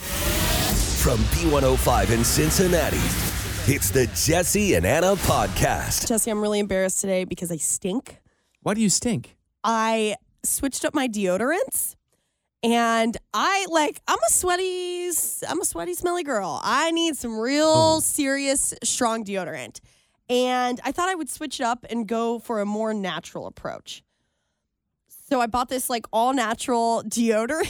From B105 in Cincinnati, it's the Jesse and Anna podcast. Jesse, I'm really embarrassed today because I stink. Why do you stink? I switched up my deodorants and I like I'm a sweaty I'm a sweaty smelly girl. I need some real oh. serious strong deodorant. And I thought I would switch it up and go for a more natural approach. So I bought this like all natural deodorant.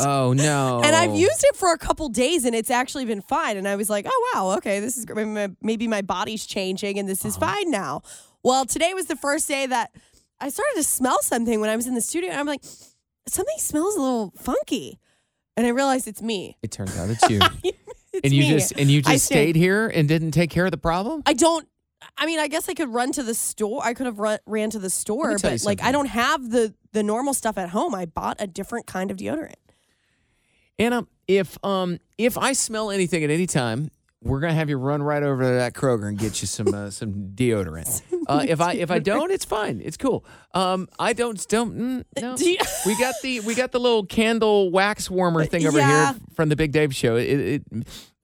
Oh no! And I've used it for a couple days and it's actually been fine. And I was like, oh, wow, okay, this is. Maybe my body's changing and this is uh-huh. fine now. Well, today was the first day that I started to smell something when I was in the studio. And I'm like, something smells a little funky. And I realized it's me. It turns out it's you. It's and you me. just and you just stayed here and didn't take care of the problem. I don't. I mean, I guess I could run to the store. I could have run ran to the store, but like I don't have the the normal stuff at home. I bought a different kind of deodorant. Anna, if um if I smell anything at any time, we're gonna have you run right over to that Kroger and get you some uh, some deodorant. Uh, if I if I don't, it's fine. It's cool. Um, I don't don't mm, no. Do you- we got the we got the little candle wax warmer thing over Yeah. here from the Big Dave show. It it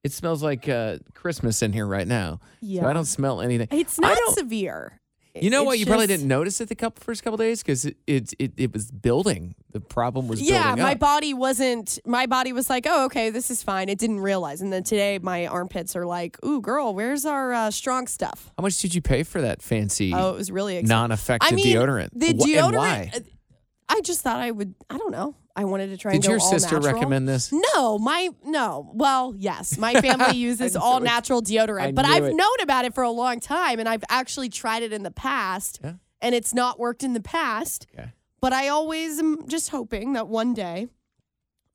it smells like uh, Christmas in here right now. So Yeah. I don't smell anything. It's not severe. You know It's what? You probably didn't notice it the couple first couple days because it, it it it was building. The problem was Yeah, my up. body wasn't. My body was like, "Oh, okay, this is fine." It didn't realize, and then today my armpits are like, "Ooh, girl, where's our uh, strong stuff?" How much did you pay for that fancy Oh, it was really expensive. non-effective I mean, deodorant? The Wh- deodorant. Why? uh, I just thought I would. I don't know. I wanted to try Did your sister natural. recommend this? No, my no. Well, yes, my family uses all natural deodorant, I but I've it. known about it for a long time, and I've actually tried it in the past, Yeah. and it's not worked in the past. Okay. But I always am just hoping that one day.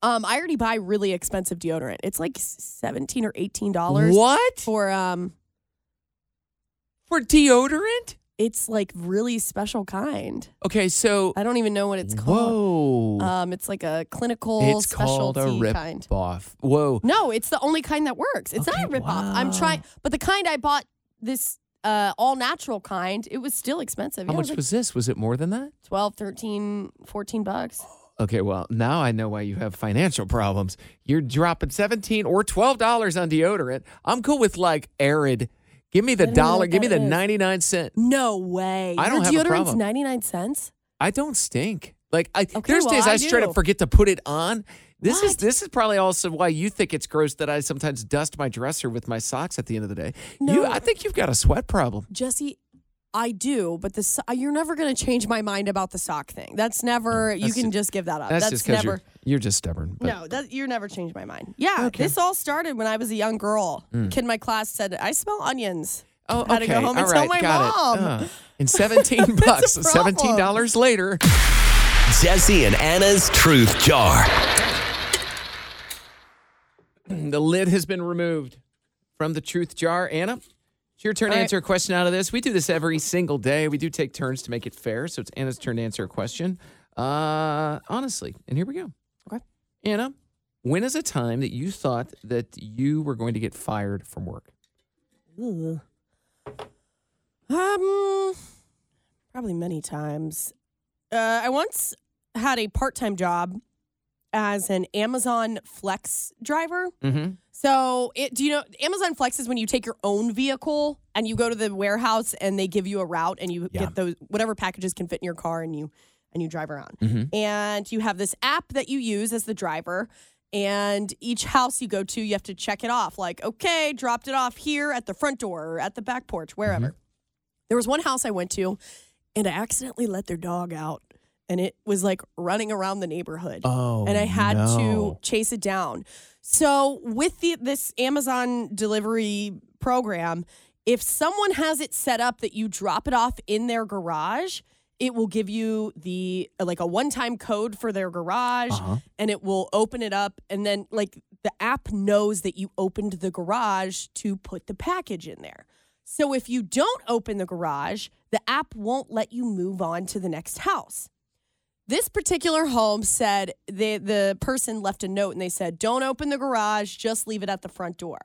Um, I already buy really expensive deodorant. It's like seventeen or eighteen dollars What for um. for deodorant? It's like really special kind. Okay, so I don't even know what it's called. whoa, Um, it's like a clinical it's called a specialty rip kind. off. Whoa, No, it's the only kind that works. It's not a rip off. I'm trying, but the kind I bought this uh, all natural kind, it was still expensive. how Yeah, it much was was this? Was it more than that? like 12, 13, 14 bucks. Okay, well now I know why you have financial problems. You're dropping seventeen or twelve dollars on deodorant. I'm cool with like arid. Give me the don't know dollar. what Give me the is. ninety nine cent. No way. I don't Your have a deodorant's problem. 99 cents? I don't stink. Like I, Okay, there's well, days I I, straight do. up forget to put it on. This is this is probably also why you think it's gross that I sometimes dust my dresser with my socks at the end of the day. You, No. I think you've got a sweat problem. Jesse, I do, but the so- you're never going to change my mind about the sock thing. That's never, you that's can ju- just give that up. That's, That's, just never. you're you're just stubborn. But No, that you're never changed my mind. Yeah, Okay. this all started when I was a young girl. Kid in my class said, "I smell onions." Oh, I Had to go okay. home and All tell my got mom. It. Uh, and 17 bucks, $17 later. Jesse and Anna's Truth Jar. The lid has been removed from the truth jar. Anna, it's your turn to All right. answer a question out of this. We do this every single day. We do take turns to make it fair. So it's Anna's turn to answer a question. Uh, honestly, and here we go. Okay. Anna, when is a time that you thought that you were going to get fired from work? Ugh. Um, probably many times. Uh, I once had a part-time job as an Amazon Flex driver. Mm-hmm. So, it, do you know Amazon Flex is when you take your own vehicle and you go to the warehouse and they give you a route and you Yeah. get those whatever packages can fit in your car and you and you drive around. Mhm. And you have this app that you use as the driver And each house you go to, you have to check it off. Like, okay, dropped it off here at the front door or at the back porch, wherever. There was one house I went to, and I accidentally let their dog out, and it was like running around the neighborhood. Oh, and I had no. to chase it down. So with the this Amazon delivery program, if someone has it set up that you drop it off in their garage, it will give you the like a one-time code for their garage Uh-huh. and it will open it up and then like the app knows that you opened the garage to put the package in there. So if you don't open the garage, the app won't let you move on to the next house. This particular home said the the person left a note and they said, "Don't open the garage, just leave it at the front door."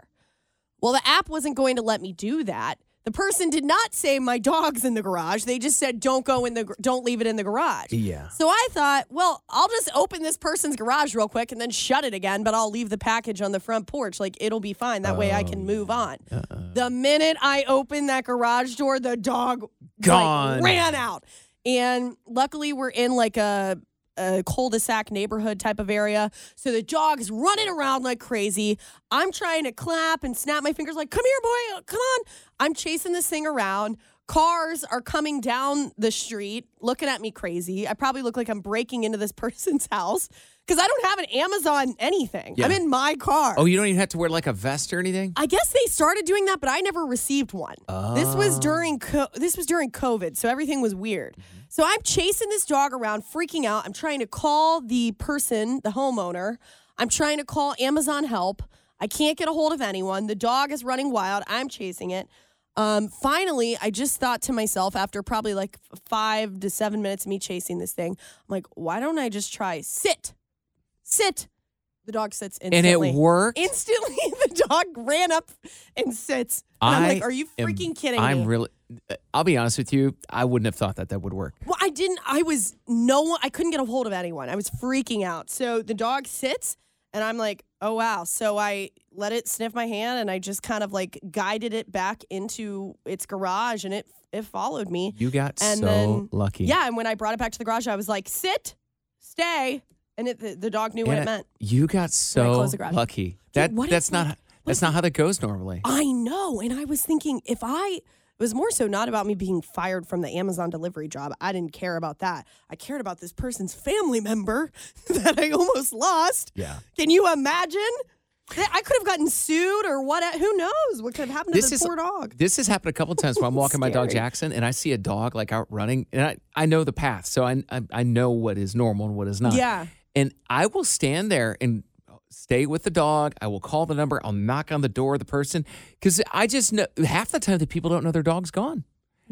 Well, the app wasn't going to let me do that. The person did not say my dog's in the garage. They just said, "Don't go in the don't leave it in the garage." Yeah. So I thought, well, I'll just open this person's garage real quick and then shut it again, but I'll leave the package on the front porch. Like it'll be fine. That way I can move oh, on. Uh-uh. The minute I opened that garage door, the dog like, ran out. And luckily we're in like a a cul-de-sac neighborhood type of area. So the dog's running around like crazy. I'm trying to clap and snap my fingers like, come here, boy, uh, come on. I'm chasing this thing around. Cars are coming down the street looking at me crazy. I probably look like I'm breaking into this person's house because I don't have an Amazon anything. Yeah. I'm in my car. Oh, you don't even have to wear like a vest or anything? I guess they started doing that, but I never received one. Oh. This was during co- this was during COVID, so everything was weird. So I'm chasing this dog around, freaking out. I'm trying to call the person, the homeowner. I'm trying to call Amazon help. I can't get a hold of anyone. The dog is running wild. I'm chasing it. Um, finally, I just thought to myself after probably like five to seven minutes of me chasing this thing, I'm like, why don't I just try sit, sit? The dog sits instantly. And it worked. Instantly, the dog ran up and sits. And I'm like, are you am- freaking kidding me? I'm really. Uh, I'll be honest with you. I wouldn't have thought that that would work. well, I didn't. I was no one. I couldn't get a hold of anyone. I was freaking out. So the dog sits, and I'm like, oh wow. So I let it sniff my hand, and I just kind of like guided it back into its garage, and it it followed me. You got And so then- lucky. Yeah, and when I brought it back to the garage, I was like, sit, stay, and it, the, the dog knew what Anna, it meant. You got so closed the garage. lucky. That what that's if, not like- that's not how that goes normally. I know. And I was thinking if I it was more so not about me being fired from the Amazon delivery job. I didn't care about that. I cared about this person's family member that I almost lost. Yeah. Can you imagine? That I could have gotten sued or what who knows what could have happened to This is poor dog. This has happened a couple times when I'm walking my dog Scary. Jackson and I see a dog like out running and I, I know the path, so I, I I know what is normal and what is not. Yeah. And I will stand there and stay with the dog. I will call the number. I'll knock on the door of the person because I just know half the time the people don't know their dog's gone.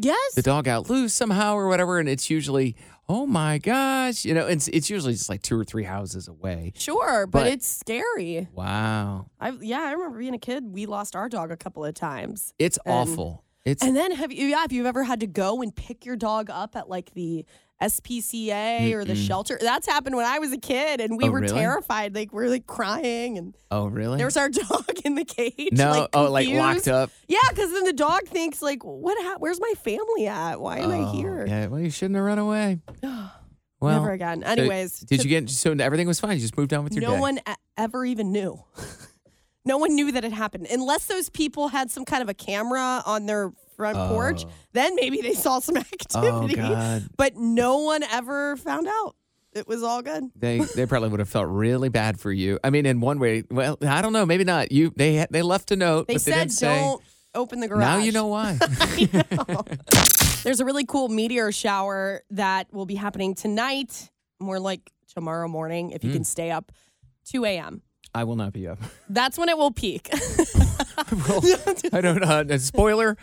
Yes. The dog out loose somehow or whatever, and it's usually oh my gosh, you know, it's it's usually just like two or three houses away. Sure, but, But- it's scary. Wow, I yeah, I remember being a kid. We lost our dog a couple of times. it's And- awful. It's And then have you yeah, if you've ever had to go and pick your dog up at like the SPCA or the shelter. That's happened when I was a kid and we Oh, were really? terrified. Like we're like crying and oh really? there's our dog in the cage. no, like, oh like locked confused. up. Yeah, because then the dog thinks like, what? Ha- where's my family at? Why am I Oh, here? Yeah, well, you shouldn't have run away. Well, Never again. so Anyways, did to- you get so everything was fine? You just moved on with your no day. one e- ever even knew. no one knew that it happened unless those people had some kind of a camera on their front porch. Then maybe they saw some activity. Oh God, But no one ever found out. It was all good. they they probably would have felt really bad for you. I mean, in one way, well, I don't know, maybe not. You they they left a note, They but they said didn't say. don't open the garage. Now you know why. There's a really cool meteor shower that will be happening tonight, more like tomorrow morning, if you Hmm. can stay up, 2 a.m. I will not be up. That's when it will peak. Well, I don't know. Uh, spoiler: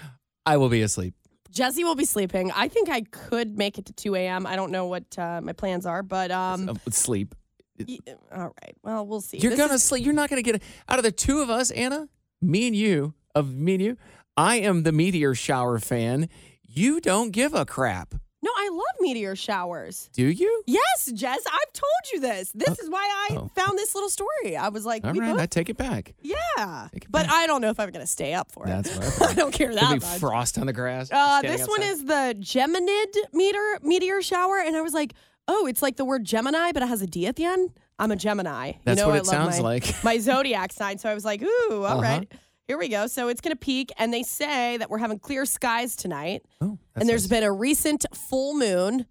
I will be asleep. Jesse will be sleeping. I think I could make it to 2 a.m. I don't know what uh, my plans are, but um, Uh, sleep. y- all right. Well, we'll see. You're This gonna is- sleep. You're not gonna get it. out of the two of us, Anna, me and you. Of me and you, I am the meteor shower fan. You don't give a crap, no, I love meteor showers. do you? Yes, Jess, I've told you this. This is why I oh. found this little story. I was like, All right, both I take it back. Yeah, Take it but back. I don't know if I'm going to stay up for it. That's I don't care that much. frost on the grass. Uh, this one is the Geminid meter meteor shower, and I was like, oh, it's like the word Gemini, but it has a D at the end. I'm a Gemini. That's you know, what I it love sounds my, like. my zodiac sign. So I was like, ooh, all right, Uh-huh. Here we go. So it's going to peak, and they say that we're having clear skies tonight. Oh, and there's nice. been a recent full moon,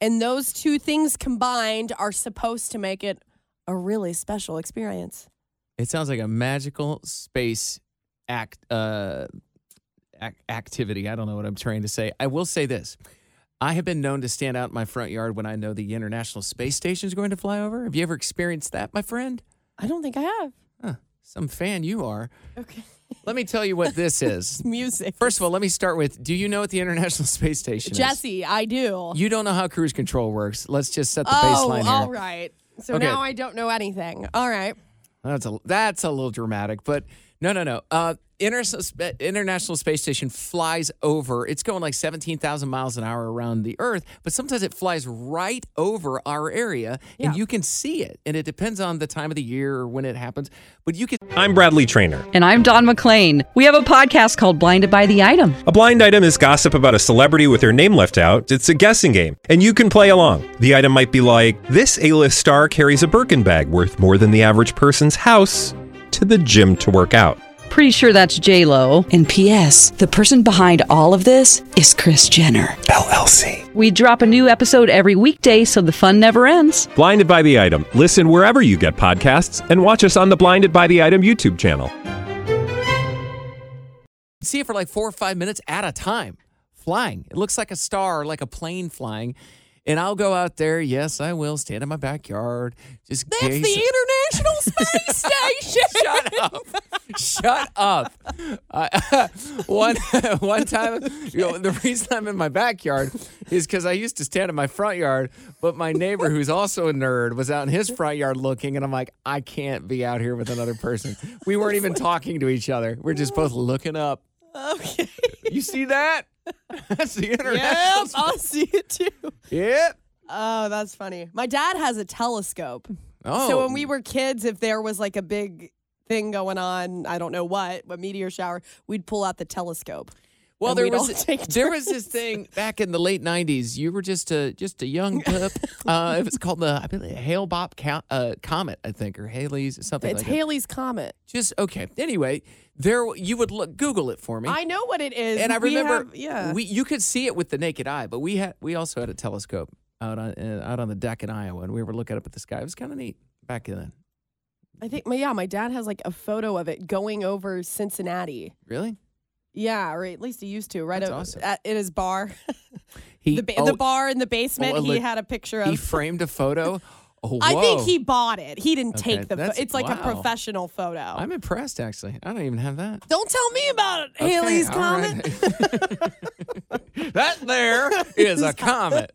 and those two things combined are supposed to make it a really special experience. It sounds like a magical space act uh ac- activity. I don't know what I'm trying to say. I will say this. I have been known to stand out in my front yard when I know the International Space Station is going to fly over. Have you ever experienced that, my friend? I don't think I have. Huh. Some fan you are. Okay. Let me tell you what this is. Music. First of all, let me start with do you know what the International Space Station is? Jesse, I do. You don't know how cruise control works. Let's just set the oh, baseline here. all right. So Okay. now I don't know anything. All right. That's a that's a little dramatic, but no, no, no. Uh, International International Space Station flies over. It's going like seventeen thousand miles an hour around the Earth, but sometimes it flies right over our area, and Yeah. you can see it. And it depends on the time of the year or when it happens, but you can. I'm Bradley Trainer. And I'm Don McClain. We have a podcast called Blinded by the Item. A blind item is gossip about a celebrity with their name left out. It's a guessing game, and you can play along. The item might be like this: A-list star carries a Birkin bag worth more than the average person's house to the gym to work out. Pretty sure that's J Lo. And P.S. The person behind all of this is Kris Jenner. LLC. We drop a new episode every weekday, so the fun never ends. Blinded by the item. Listen wherever you get podcasts, and watch us on the Blinded by the Item YouTube channel. see it for like four or five minutes at a time flying. It looks like a star, like a plane flying. And I'll go out there. Yes, I will stand in my backyard. Just That's gaze. the International Space Station. Shut up! Shut up! Uh, one one time, you know, the reason I'm in my backyard is because I used to stand in my front yard, but my neighbor, who's also a nerd, was out in his front yard looking, and I'm like, I can't be out here with another person. We weren't even talking to each other. We're just both looking up. Okay. You see that? That's the international. Yep, I'll see it too. Yep. Oh, that's funny. My dad has a telescope. Oh, So when we were kids, if there was like a big thing going on, I don't know what, a meteor shower, we'd pull out the telescope. Well, there was there was this thing back in the late '90s. You were just a just a young pup. uh, it was called the I believe Hale Bopp uh, Comet, I think, or Halley's something It's like that. Halley's Comet. Just okay. Anyway, there you would look Google it for me. I know what it is. and I We remember, have- yeah. we you could see it with the naked eye, but we had we also had a telescope out on uh, out on the deck in Iowa, and we were looking up at the sky. It was kind of neat back then. I think, my- yeah, my dad has like a photo of it going over Cincinnati. Really? Yeah, or at least he used to, right That's awesome. at, in his bar. He the, ba- oh, the bar in the basement, oh, oh he had a picture of. he framed a photo. Oh, I think he bought it. He didn't Okay, take the. It's like a professional photo. I'm impressed, actually. I don't even have that. Don't tell me about it, Okay, Halley's Comet. right. that there is a comet.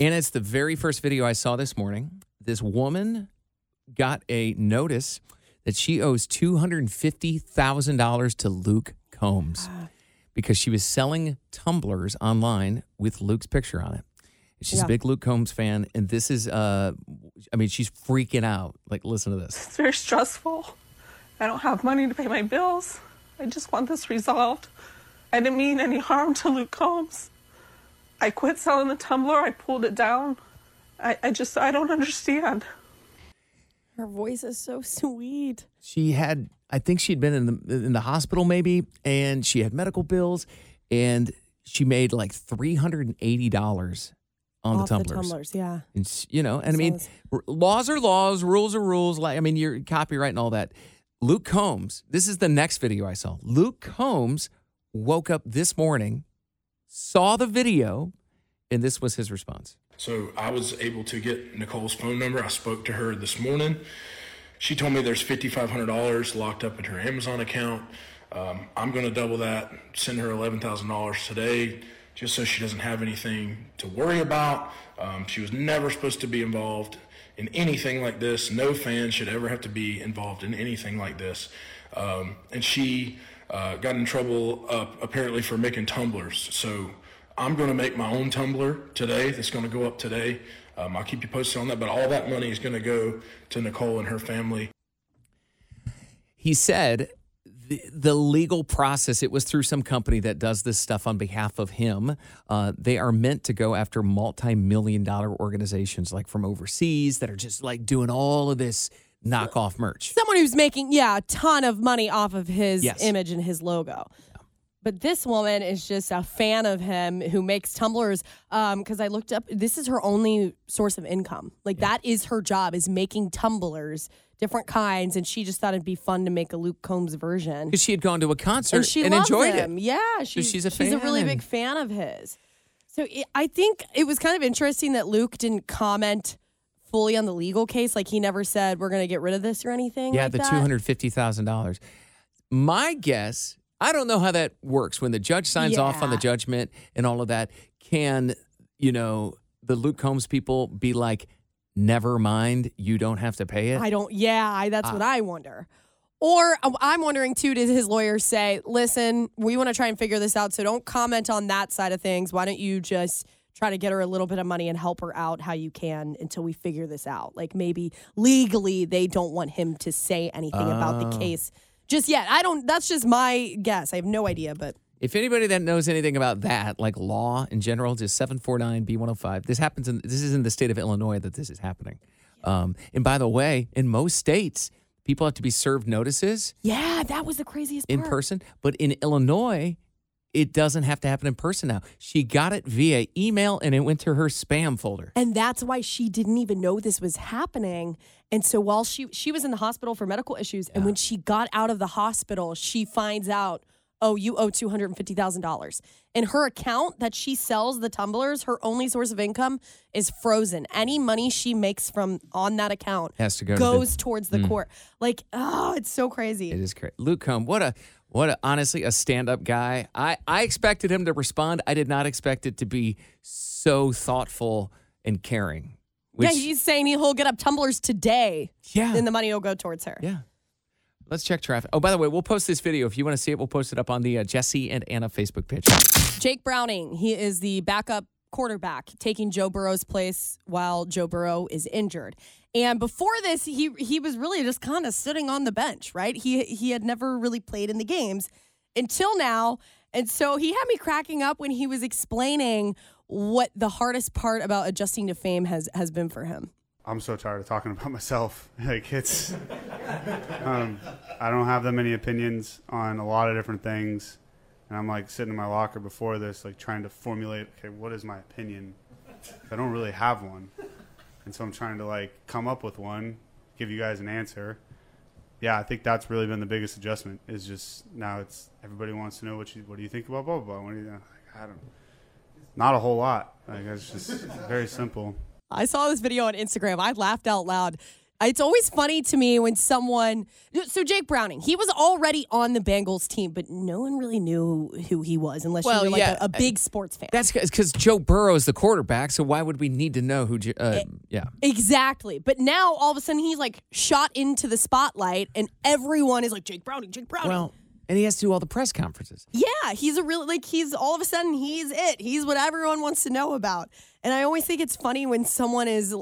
And it's the very first video I saw this morning. This woman got a notice that she owes $250,000 to Luke Combs because she was selling tumblers online with Luke's picture on it. She's a big Luke Combs fan, and this is, uh, I mean, she's freaking out. Like, listen to this. It's very stressful. I don't have money to pay my bills. I just want this resolved. I didn't mean any harm to Luke Combs. I quit selling the tumbler. I pulled it down. I, I just, I don't understand. Her voice is so sweet. she had i think she'd been in the in the hospital maybe and she had medical bills and she made like $380 on Off the tumblers tumblers, yeah. and s- you know and i mean r- laws are laws rules are rules like i mean you're copyright and all that luke combs this is the next video i saw luke combs woke up this morning saw the video and this was his response So I was able to get Nicole's phone number. I spoke to her this morning. She told me there's $5,500 locked up in her Amazon account. Um, I'm going to double that, send her $11,000 today, just so she doesn't have anything to worry about. Um, she was never supposed to be involved in anything like this. No fan should ever have to be involved in anything like this. Um, and she uh, got in trouble uh, apparently for making tumblers. So I'm going to make my own tumbler today. That's going to go up today. Um, I'll keep you posted on that. But all that money is going to go to Nicole and her family. he said the, the legal process, it was through some company that does this stuff on behalf of him. Uh, they are meant to go after multi million dollar organizations like from overseas that are just like doing all of this knockoff merch. Someone who's making, yeah, a ton of money off of his Yes. image and his logo. But this woman is just a fan of him who makes tumblers. Um, because I looked up, this is her only source of income. Like that is her job is making tumblers, different kinds. And she just thought it'd be fun to make a Luke Combs version. Because she had gone to a concert and she and enjoyed him. it. Yeah, she's, she's a she's a really big fan of his. So it, I think it was kind of interesting that Luke didn't comment fully on the legal case. Like he never said we're going to get rid of this or anything. Yeah, like the two hundred fifty thousand dollars. My guess, I don't know how that works when the judge signs off on the judgment and all of that. Can you know the Luke Combs people be like, never mind, you don't have to pay it? I don't. Yeah, I, that's Ah. what I wonder. Or uh, I'm wondering too. Did his lawyers say, "Listen, we want to try and figure this out, so don't comment on that side of things. Why don't you just try to get her a little bit of money and help her out how you can until we figure this out? Like maybe legally they don't want him to say anything about the Oh. case just yet. I don't. That's just my guess. I have no idea, but If anybody that knows anything about that, like law in general, just 749 B105. This happens in this is in the state of Illinois that this is happening. Um, and by the way, in most states, people have to be served notices yeah, that was the craziest in part. person. But in Illinois, it doesn't have to happen in person now. She got it via email and it went to her spam folder. And that's why she didn't even know this was happening. And so while she she was in the hospital for medical issues, and when she got out of the hospital, she finds out, oh, you owe two hundred and fifty thousand dollars. And her account that she sells the tumblers, her only source of income is frozen. Any money she makes from on that account Has to go to the- goes towards the hmm. court. Like, oh, it's so crazy. It is crazy. Luke Combs, what a what a honestly a stand-up guy. I I expected him to respond. I did not expect it to be so thoughtful and caring. Which, yeah, he's saying he'll get up tumblers today. Yeah. And the money will go towards her. Yeah. Let's check traffic. Oh, by the way, we'll post this video. If you want to see it, we'll post it up on the uh, Jesse and Anna Facebook page. Jake Browning, he is the backup quarterback taking Joe Burrow's place while Joe Burrow is injured. And before this, he he was really just kind of sitting on the bench, right? He he had never really played in the games until now. And so he had me cracking up when he was explaining what the hardest part about adjusting to fame has has been for him. I'm so tired of talking about myself. Like it's, um, I don't have that many opinions on a lot of different things, and I'm like sitting in my locker before this, like trying to formulate, okay, what is my opinion? I don't really have one, and so I'm trying to like come up with one, give you guys an answer. Yeah, I think that's really been the biggest adjustment. Is just now it's everybody wants to know what you what do you think about blah blah blah. What do you, I don't, not a whole lot. Like it's just very simple. I saw this video on Instagram. I laughed out loud. It's always funny to me when someone. So Jake Browning, he was already on the Bengals team, but no one really knew who he was unless Well, you were like yeah, a, a big sports fan. That's because Joe Burrow is the quarterback. So why would we need to know who? Jo- Uh, yeah. Exactly. But now all of a sudden he's like shot into the spotlight and everyone is like Jake Browning, Jake Browning. Well, and he has to do all the press conferences. yeah, he's a really like he's all of a sudden he's it. He's what everyone wants to know about. And I always think it's funny when someone is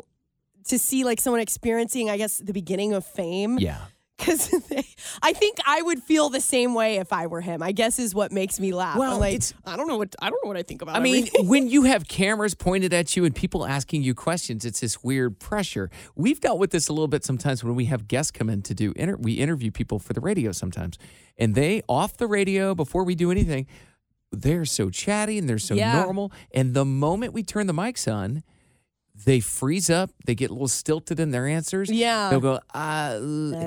to see like someone experiencing I guess the beginning of fame. Yeah. Cuz I think I would feel the same way if I were him. I guess is what makes me laugh. Well, like it's- I don't know what I don't know what I think about I mean, everything. when you have cameras pointed at you and people asking you questions, it's this weird pressure. We've dealt with this a little bit sometimes when we have guests come in to do inter- we interview people for the radio sometimes, and they off the radio before we do anything, they're so chatty and they're so Yeah. normal, and the moment we turn the mics on. They freeze up. They get a little stilted in their answers. Yeah. They'll go, uh, I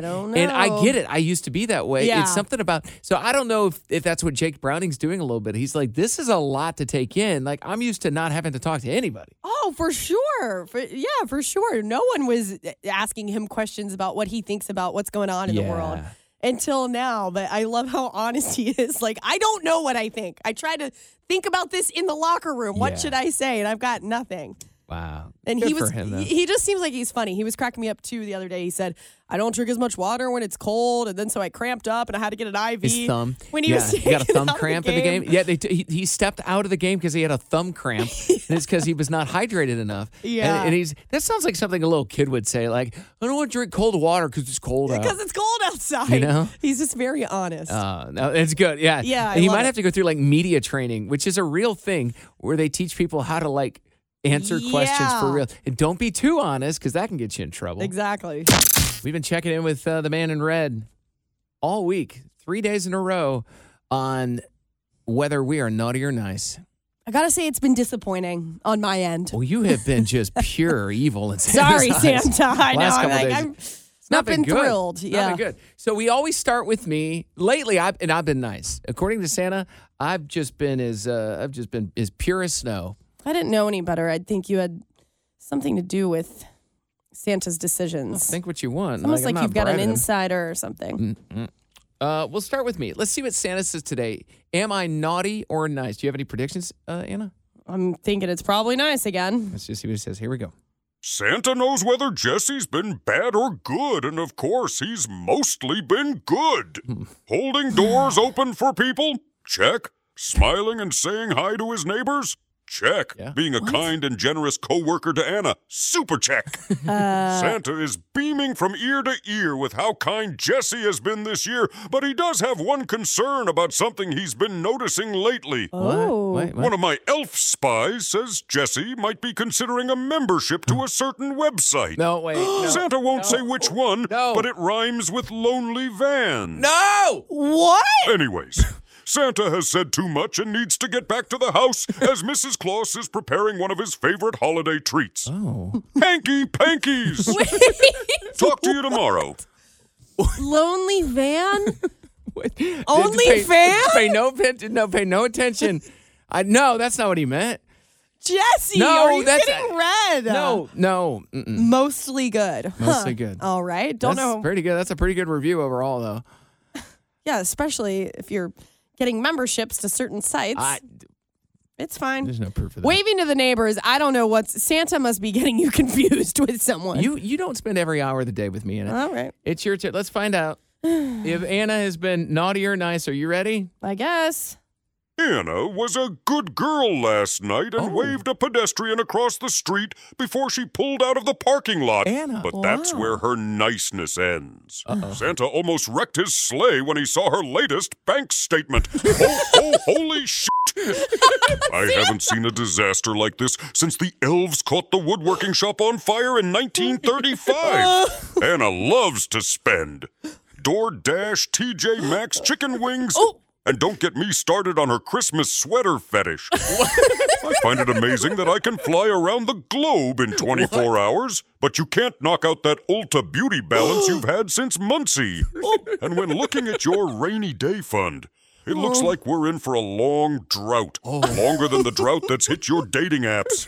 don't know. And I get it. I used to be that way. Yeah. It's something about, so I don't know if, if that's what Jake Browning's doing a little bit. He's like, this is a lot to take in. Like, I'm used to not having to talk to anybody. Oh, for sure. For, yeah, for sure. No one was asking him questions about what he thinks about what's going on in the world until now. But I love how honest he is. Like, I don't know what I think. I try to think about this in the locker room. What Yeah. should I say? And I've got nothing. Wow. And Good he was for him, though. he, he just seems like he's funny. He was cracking me up too the other day. He said, "I don't drink as much water when it's cold," and then so I cramped up and I had to get an IV. His thumb. when he yeah, was he got a thumb cramp in the game. Yeah, they t- he, he stepped out of the game because he had a thumb cramp, and it's because he was not hydrated enough. Yeah. and, and he's that sounds like something a little kid would say, like, "I don't want to drink cold water because it's cold out." because it's cold outside. You know? he's just very honest. Uh, no, it's good. Yeah. Yeah, I And you love might it. have to go through like media training, which is a real thing where they teach people how to like answer questions for real. And don't be too honest because that can get you in trouble. exactly. We've been checking in with uh, the man in red all week, three days in a row on whether we are naughty or nice. I gotta say, it's been disappointing on my end. Well, you have been just pure evil and Sorry, Santa. I know. Last I'm like, days. I'm It's not been, good. thrilled. It's not Yeah. been good. So we always start with me. Lately, I've and I've been nice. According to Santa, I've just been as uh, I've just been as pure as snow. If I didn't know any better, I'd think you had something to do with Santa's decisions. Think what you want. It's almost I'm like, you've got an bribing him. insider or something. Uh, we'll start with me. Let's see what Santa says today. Am I naughty or nice? Do you have any predictions, uh, Anna? I'm thinking it's probably nice again. Let's just see what he says. Here we go. Santa knows whether Jesse's been bad or good, and of course, he's mostly been good. Holding doors open for people? Check. Smiling and saying hi to his neighbors? Check. Yeah. Being a kind and generous coworker to Anna? Super check. Uh. Santa is beaming from ear to ear with how kind Jesse has been this year, but he does have one concern about something he's been noticing lately. Oh. What? Wait, what? One of my elf spies says Jesse might be considering a membership to a certain website. No, wait. No. Santa won't say which one, No. but it rhymes with lonely van. no! What? Anyways, Santa has said too much and needs to get back to the house as Mrs. Claus is preparing one of his favorite holiday treats. Oh. Hanky Pankies! Talk to you tomorrow. Lonely van? Wait. Only pay, fan? Pay no, atten- no, pay no attention. I no, that's not what he meant. Jesse, No, are you that's- getting red? No, no. Mm-mm. Mostly good. Mostly Huh. good. All right. Don't That's know. pretty good. That's a pretty good review overall, though. yeah, especially if you're getting memberships to certain sites. I, it's fine. there's no proof of that. Waving to the neighbors, I don't know what's Santa must be getting you confused with someone. You you don't spend every hour of the day with me in it. All right. It's your turn. Let's find out if Anna has been naughty or nice. Are you ready? I guess. Anna was a good girl last night and Oh. waved a pedestrian across the street before she pulled out of the parking lot. Anna. But that's where her niceness ends. Santa almost wrecked his sleigh when he saw her latest bank statement. ho, ho, holy shit! I haven't seen a disaster like this since the elves caught the woodworking shop on fire in 1935. Anna loves to spend. DoorDash, TJ Maxx, chicken wings. Oh. And don't get me started on her Christmas sweater fetish. I find it amazing that I can fly around the globe in 24 hours, but you can't knock out that Ulta beauty balance you've had since Muncie. Oh. And when looking at your rainy day fund, it looks oh. like we're in for a long drought. Oh. Longer than the drought that's hit your dating apps.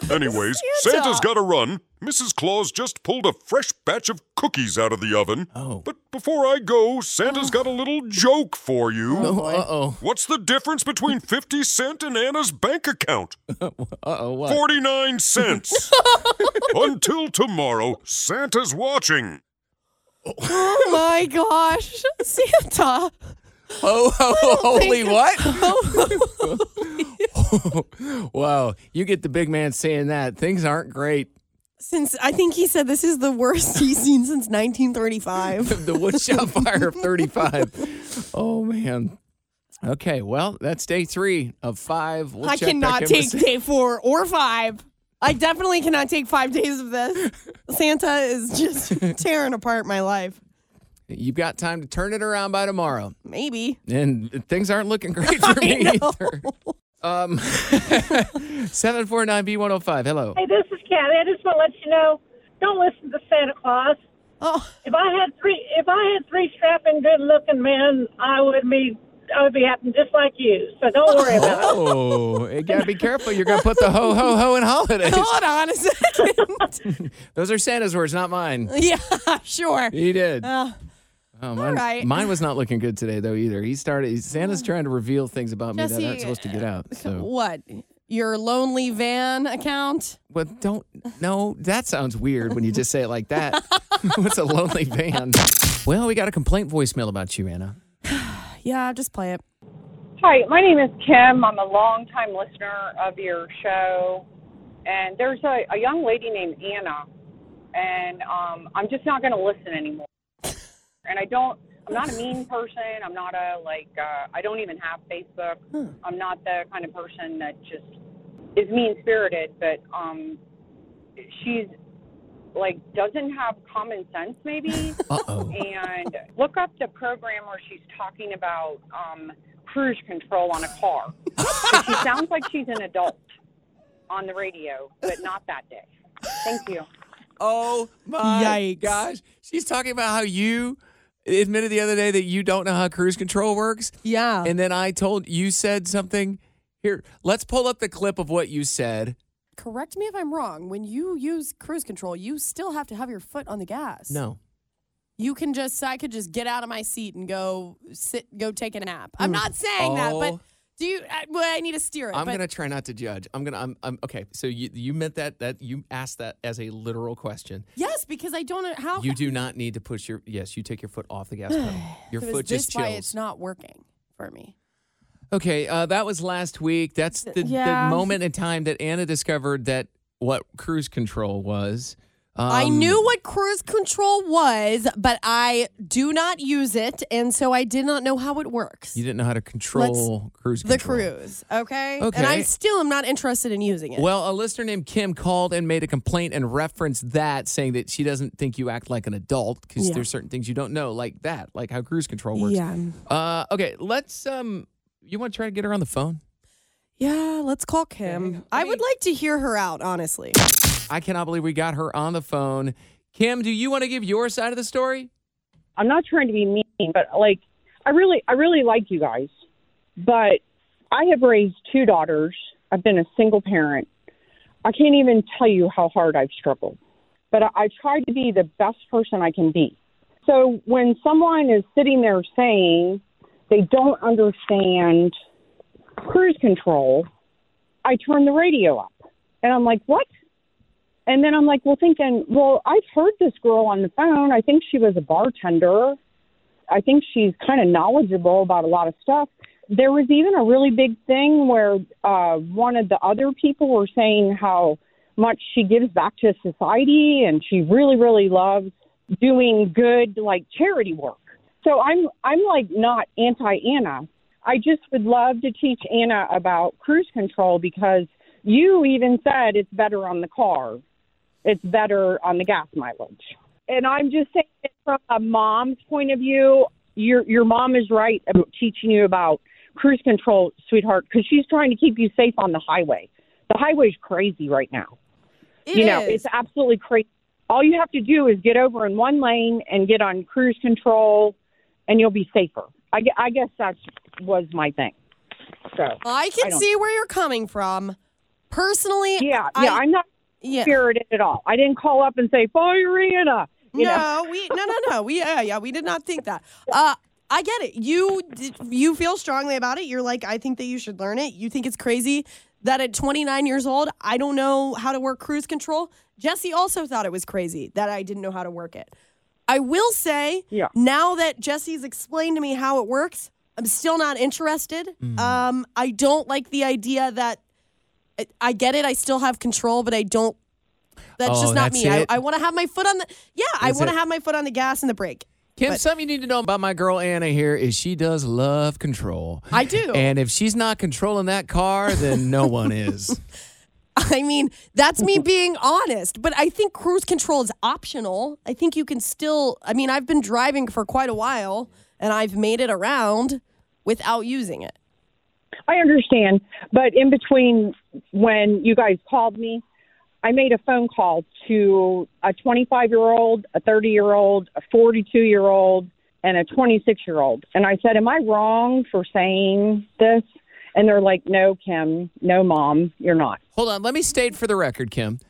Anyways, Santa's got to run. Mrs. Claus just pulled a fresh batch of cookies out of the oven. Oh. But before I go, Santa's got a little joke for you. Uh oh. What's the difference between 50 cent and Anna's bank account? Uh oh. What? 49 cents. Until tomorrow, Santa's watching. Oh my gosh. Santa. Oh, oh, holy what? wow. You get the big man saying that. Things aren't great. Since I think he said this is the worst he's seen since 1935. the woodshop fire of 35. Oh, man. Okay, well, that's day three of five. We'll I cannot take day four or five. I definitely cannot take five days of this. Santa is just tearing apart my life. You've got time to turn it around by tomorrow. Maybe. And things aren't looking great for me know. either. Um, 749B105. Hello. Hey, this is Kathy. I just want to let you know, don't listen to Santa Claus. Oh, If I had three, if I had three strapping, good-looking men, I would be, I would be happy just like you. So don't worry about it. Oh, you gotta be careful. You're gonna put the ho ho ho in holidays. hold on a second. Those are Santa's words, not mine. yeah, sure. He did. Uh, Oh, mine, right. mine was not looking good today though either. He started. Santa's trying to reveal things about me that aren't supposed to get out. So what? your lonely van account. But don't, no, that sounds weird when you just say it like that. What's a lonely van? Well, we got a complaint voicemail about you, Anna. Yeah, just play it. Hi, my name is Kim. I'm a longtime listener of your show. And there's a, a young lady named Anna, and um, I'm just not going to listen anymore. And I don't, I'm not a mean person. I'm not a, like, uh, I don't even have Facebook. I'm not the kind of person that just is mean spirited, but um, she's, like, doesn't have common sense, maybe. Uh-oh. And look up the program where she's talking about um, cruise control on a car. She sounds like she's an adult on the radio, but not that day. Thank you. Oh my Yikes. gosh. She's talking about how you admitted the other day that you don't know how cruise control works. Yeah. And then I told you said something. Here, let's pull up the clip of what you said. Correct me if I'm wrong. When you use cruise control, you still have to have your foot on the gas. No. You can just, I could just get out of my seat and go sit, go take a nap. I'm mm. not saying that, but Oh. Do you, I, well, I need to steer it. I'm but gonna try not to judge. I'm gonna. I'm. I'm okay. So you you meant that that you asked that as a literal question. Yes, because I don't know how. You do not need to push your. Yes, you take your foot off the gas pedal. Your If it was foot just this why it's not working for me. Okay, uh, that was last week. That's the, Yeah. the moment in time that Anna discovered that what cruise control was. I Um, knew what cruise control was, but I do not use it, and so I did not know how it works. You didn't know how to control cruise control. the cruise, okay? Okay. And I still am not interested in using it. Well, a listener named Kim called and made a complaint and referenced that, saying that she doesn't think you act like an adult because Yeah. there's certain things you don't know, like that, like how cruise control works. Yeah. Uh, okay, let's. Um, you want to try to get her on the phone? Yeah, let's call Kim. I would like to hear her out, honestly. I cannot believe we got her on the phone. Kim, do you want to give your side of the story? I'm not trying to be mean, but like, I really, I really like you guys. But I have raised two daughters. I've been a single parent. I can't even tell you how hard I've struggled. But I, I try to be the best person I can be. So when someone is sitting there saying they don't understand cruise control, I turn the radio up. And I'm like, what? And then I'm like, well, thinking, well, I've heard this girl on the phone. I think she was a bartender. I think she's kind of knowledgeable about a lot of stuff. There was even a really big thing where uh, one of the other people were saying how much she gives back to society and she really, really loves doing good, like charity work. So I'm, I'm like not anti Anna. I just would love to teach Anna about cruise control because you even said it's better on the car it's better on the gas mileage. And I'm just saying it from a mom's point of view, your your mom is right about teaching you about cruise control, sweetheart, because she's trying to keep you safe on the highway. The highway's crazy right now. It you know, is. it's absolutely crazy. All you have to do is get over in one lane and get on cruise control, and you'll be safer. I, I guess that was my thing. So I can I see where you're coming from. Personally, yeah, I, yeah, I'm not yeah. spirited at all. I didn't call up and say fire Anna. You no, know? we no no no. We yeah yeah we did not think that. Uh I get it. You you feel strongly about it. You're like I think that you should learn it. You think it's crazy that at 29 years old I don't know how to work cruise control. Jesse also thought it was crazy that I didn't know how to work it. I will say Yeah. now that Jesse's explained to me how it works, I'm still not interested. Um I don't like the idea that I, I get it. I still have control, but I don't that's Oh, just not that's me. I, it? I want to have my foot on the yeah. I want to have my foot on the gas and the brake. Kim, But- something you need to know about my girl Anna here is she does love control. I do. And if she's not controlling that car, then no one is. I mean, that's me being honest. But I think cruise control is optional. I think you can still. I mean, I've been driving for quite a while, and I've made it around without using it. I understand, but in between when you guys called me, I made a phone call to a 25 year old, a 30 year old, a 42 year old, and a 26 year old. And I said, Am I wrong for saying this? And they're like, No, Kim, no, mom, you're not. Hold on, let me state for the record, Kim.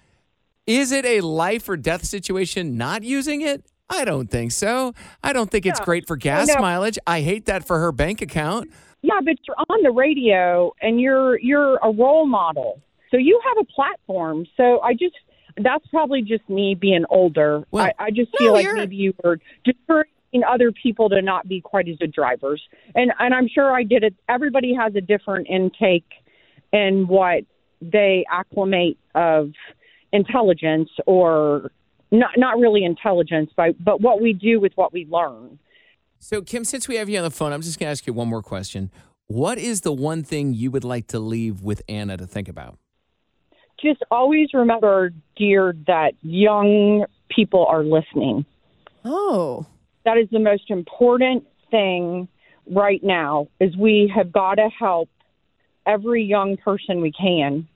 Is it a life or death situation not using it? I don't think so. I don't think it's great for gas mileage. I hate that for her bank account. Yeah, but you're on the radio and you're you're a role model. So you have a platform. So I just that's probably just me being older. I, I just feel No, like you're- maybe you were discouraging other people to not be quite as good drivers. And and I'm sure I did it. Everybody has a different intake in what they acclimate of intelligence or not not really intelligence, but but what we do with what we learn. So, Kim, since we have you on the phone, I'm just going to ask you one more question. What is the one thing you would like to leave with Anna to think about? just always remember, dear, that young people are listening. Oh. That is the most important thing right now is we have got to help every young person we can.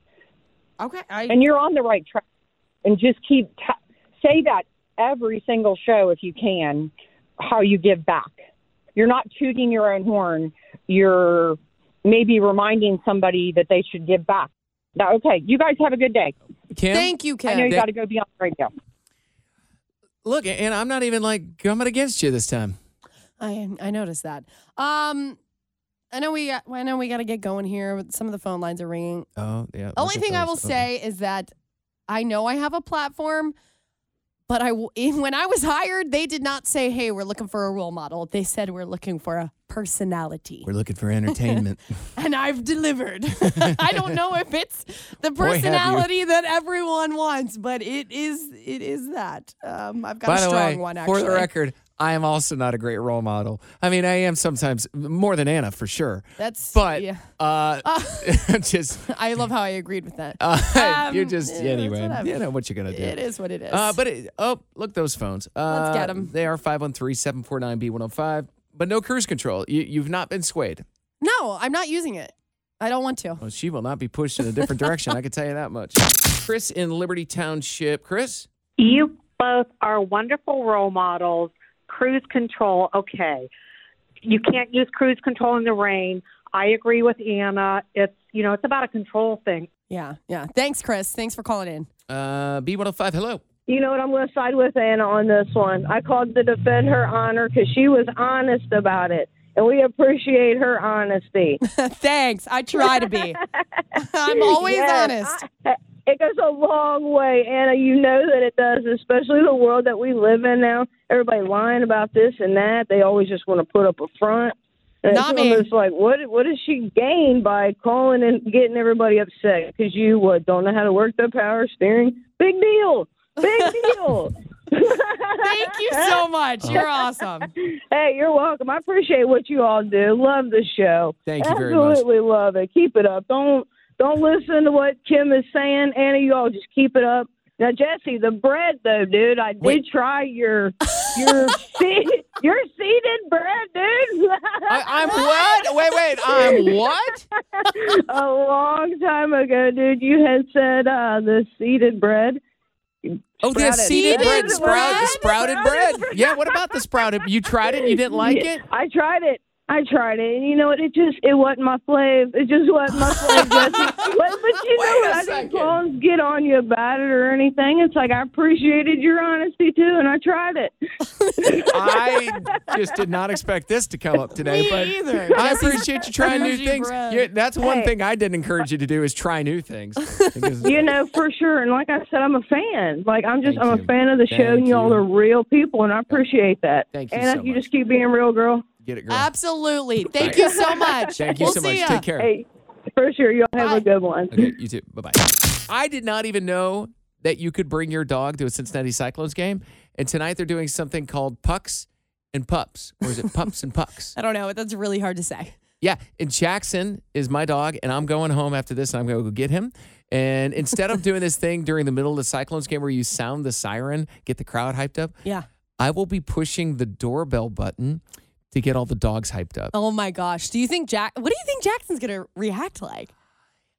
Okay. I, And you're on the right track. And just keep t- say that every single show if you can how you give back. You're not tooting your own horn. You're maybe reminding somebody that they should give back. Now, okay, you guys have a good day. Kim? Thank you, Kim. I know you got to go be on the radio. Look, and I'm not even like coming against you this time. I I noticed that. Um, I know we got, I know we got to get going here. but Some of the phone lines are ringing. Oh, yeah. The only thing I will those. say is that I know I have a platform, but I w- when I was hired, they did not say, "Hey, we're looking for a role model." They said we're looking for a personality, We're looking for entertainment. and I've delivered. I don't know if it's the Boy, personality that everyone wants, but it is it is that. Um, I've got By a strong way, one actually. for the record, I am also not a great role model. I mean, I am sometimes more than Anna for sure. That's But yeah. uh, just I love how I agreed with that. uh, you're Um, just yeah, that's anyway. whatever. You know what you're gonna do. It is what it is. Uh, but it, oh, look those phones. Uh, Let's get them. They are 513-749-B105, but no cruise control. You, you've not been swayed. no, I'm not using it. I don't want to. Well, she will not be pushed in a different direction. I can tell you that much. Chris in Liberty Township. Chris. You both are wonderful role models. Cruise control, okay. You can't use cruise control in the rain. I agree with Anna. It's you know it's about a control thing. Yeah, yeah. Thanks, Chris. Thanks for calling in. Uh, B105. Hello. You know what? I'm going to side with Anna on this one. I called to defend her honor because she was honest about it, and we appreciate her honesty. Thanks. I try to be. I'm always Yes, honest. I- it goes a long way, Anna. You know that it does, especially the world that we live in now. Everybody lying about this and that. They always just want to put up a front. And Not it's me. almost like, what what does she gain by calling and getting everybody upset? Because you what don't know how to work the power steering? Big deal. Big deal. Thank you so much. You're awesome. Hey, you're welcome. I appreciate what you all do. Love the show. Thank you very much. Absolutely love it. Keep it up. Don't don't listen to what Kim is saying. Anna, you all just keep it up. Now, Jesse, the bread though, dude. I did Wait. try your your seed, your seeded bread, dude. I, I'm what? Wait, wait. I'm what? a long time ago, dude. You had said uh, the seeded bread. Oh, the seeded bread, sprout, bread? sprouted bread. Yeah. What about the sprouted? You tried it. and You didn't like Yeah, it. I tried it. I tried it, and you know what? It just it wasn't my flavor. It just wasn't my flavor. But, but you know Wait a what? I didn't call get on you about it or anything. It's like I appreciated your honesty too, and I tried it. I just did not expect this to come up today, Me but either. I appreciate you trying new things. bread. Yeah, that's one Hey. thing I didn't encourage you to do is try new things. You know for sure. And like I said, I'm a fan. Like I'm just Thank I'm you. a fan of the show, Thank and y'all are real people, and I appreciate that. Thank you and so you much. just keep being real, girl. Get it, girl. Absolutely. Thank you so much. Thank you we'll so see much. ya. Take care. Hey, for sure. Y'all have Bye. a good one. Okay, you too. Bye bye. I did not even know that you could bring your dog to a Cincinnati Cyclones game, and tonight they're doing something called Pucks and Pups, or is it Pups and Pucks? I don't know. That's really hard to say. Yeah, and Jackson is my dog, and I'm going home after this, and I'm going to go get him. And instead of doing this thing during the middle of the Cyclones game where you sound the siren, get the crowd hyped up, Yeah. I will be pushing the doorbell button to get all the dogs hyped up. Oh my gosh. Do you think Jack? What do you think Jackson's gonna react like?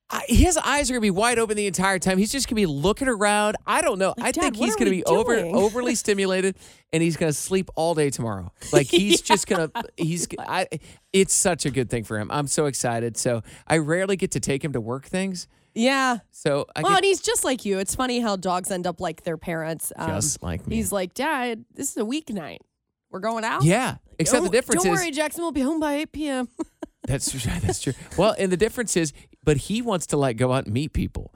I, his eyes are gonna be wide open the entire time. He's just gonna be looking around. I don't know. I Dad, think he's gonna be over overly stimulated, and he's gonna sleep all day tomorrow. Like he's just gonna. He's. I. It's such a good thing for him. I'm so excited. So I rarely get to take him to work things. Yeah. So I well, get and he's just like you. It's funny how dogs end up like their parents. Um, just like me. He's like, Dad, this is a weeknight. We're going out. Yeah. Except the Don't- difference Don't worry, Jackson will be home by 8 p.m. That's that's true. Well, and the difference is, but he wants to like go out and meet people.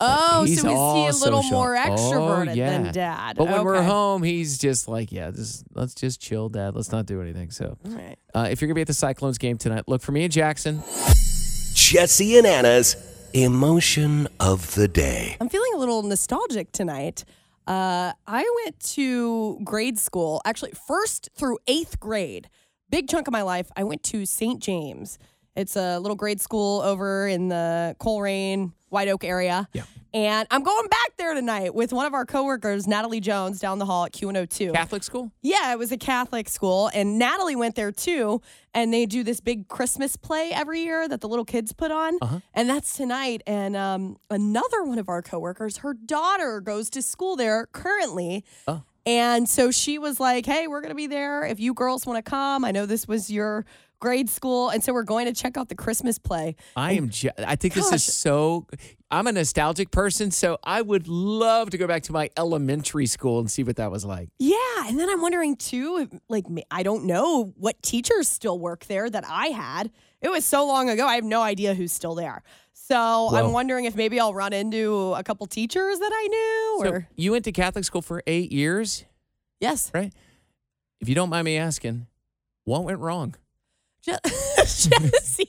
Oh, He's so is he a little social. more extroverted oh, yeah. than dad? But when we're home, he's just like, yeah, just let's just chill, Dad. Let's not do anything. So, All right. uh, if you're gonna be at the Cyclones game tonight, look for me and Jackson. Jesse and Anna's emotion of the day. I'm feeling a little nostalgic tonight. Uh, I went to grade school, actually, first through eighth grade. Big chunk of my life, I went to St. James. It's a little grade school over in the Colerain, White Oak area. Yeah. And I'm going back there tonight with one of our coworkers, Natalie Jones, down the hall at Q102. Catholic school? Yeah, it was a Catholic school. And Natalie went there too. And they do this big Christmas play every year that the little kids put on. Uh-huh. And that's tonight. And um, another one of our coworkers, her daughter goes to school there currently. Oh. And so she was like, hey, we're going to be there. If you girls want to come, I know this was your grade school. And so we're going to check out the Christmas play. I am. Je- I think this is so. I'm a nostalgic person, so I would love to go back to my elementary school and see what that was like. Yeah, and then I'm wondering too, like I don't know what teachers still work there that I had. It was so long ago. I have no idea who's still there. So Whoa. I'm wondering if maybe I'll run into a couple teachers that I knew So or you went to Catholic school for eight years, yes. right? If you don't mind me asking, what went wrong? Je- Jesse.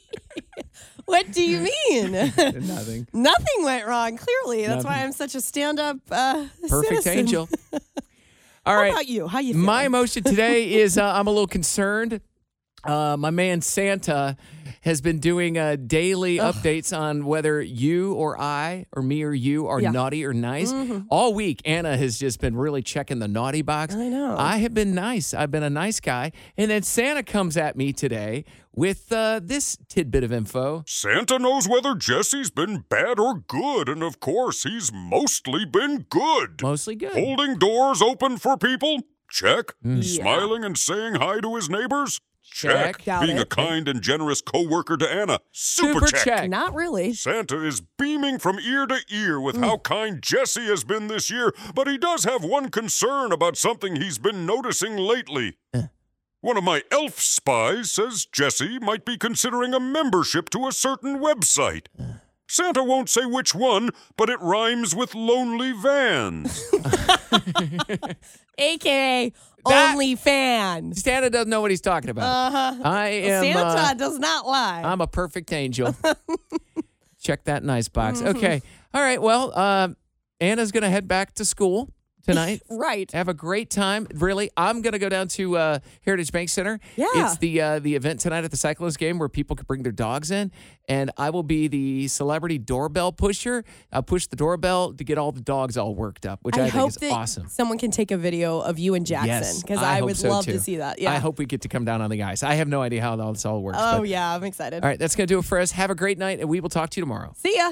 what do you mean? Nothing. Nothing went wrong. Clearly, that's why I'm such a stand-up uh, Perfect citizen. angel. All How right. about you? How you My emotion today is uh, I'm a little concerned. Uh, my man Santa has been doing uh, daily updates on whether you or I or me or you are Yeah. naughty or nice. Mhm. All week, Anna has just been really checking the naughty box. I know. I have been nice. I've been a nice guy. And then Santa comes at me today with uh, this tidbit of info. Santa knows whether Jesse's been bad or good, and of course, he's mostly been good. Mostly good. Holding doors open for people? Check. Mm. Yeah. Smiling and saying hi to his neighbors? Check. Doubt Being it. a kind and generous coworker to Anna? Super, Super check. Not really. Santa is beaming from ear to ear with mm. how kind Jesse has been this year, but he does have one concern about something he's been noticing lately. Uh. One of my elf spies says Jesse might be considering a membership to a certain website. Uh. Santa won't say which one, but it rhymes with Lonely Vans. AKA That- only fan. Santa doesn't know what he's talking about. Uh-huh. I am. Santa uh, does not lie. I'm a perfect angel. Check that nice box. Mm-hmm. Okay. All right. Well, uh, Anna's going to head back to school tonight. right. Have a great time. Really, I'm going to go down to uh, Heritage Bank Center. Yeah. It's the uh, the event tonight at the Cyclones game where people can bring their dogs in, and I will be the celebrity doorbell pusher. I'll push the doorbell to get all the dogs all worked up, which I, think hope is that awesome. someone can take a video of you and Jackson Yes, because I, would so, love too. to see that. Yeah. I hope we get to come down on the ice. I have no idea how all this all works. Oh but- yeah, I'm excited. All right, that's going to do it for us. Have a great night, and we will talk to you tomorrow. See ya.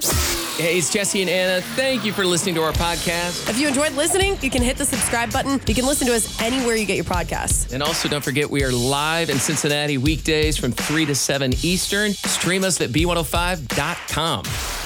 Hey, it's Jesse and Anna. Thank you for listening to our podcast. If you enjoyed listening, you can hit the subscribe button. You can listen to us anywhere you get your podcasts. And also, don't forget, we are live in Cincinnati weekdays from 3 to 7 Eastern. Stream us at b105.com.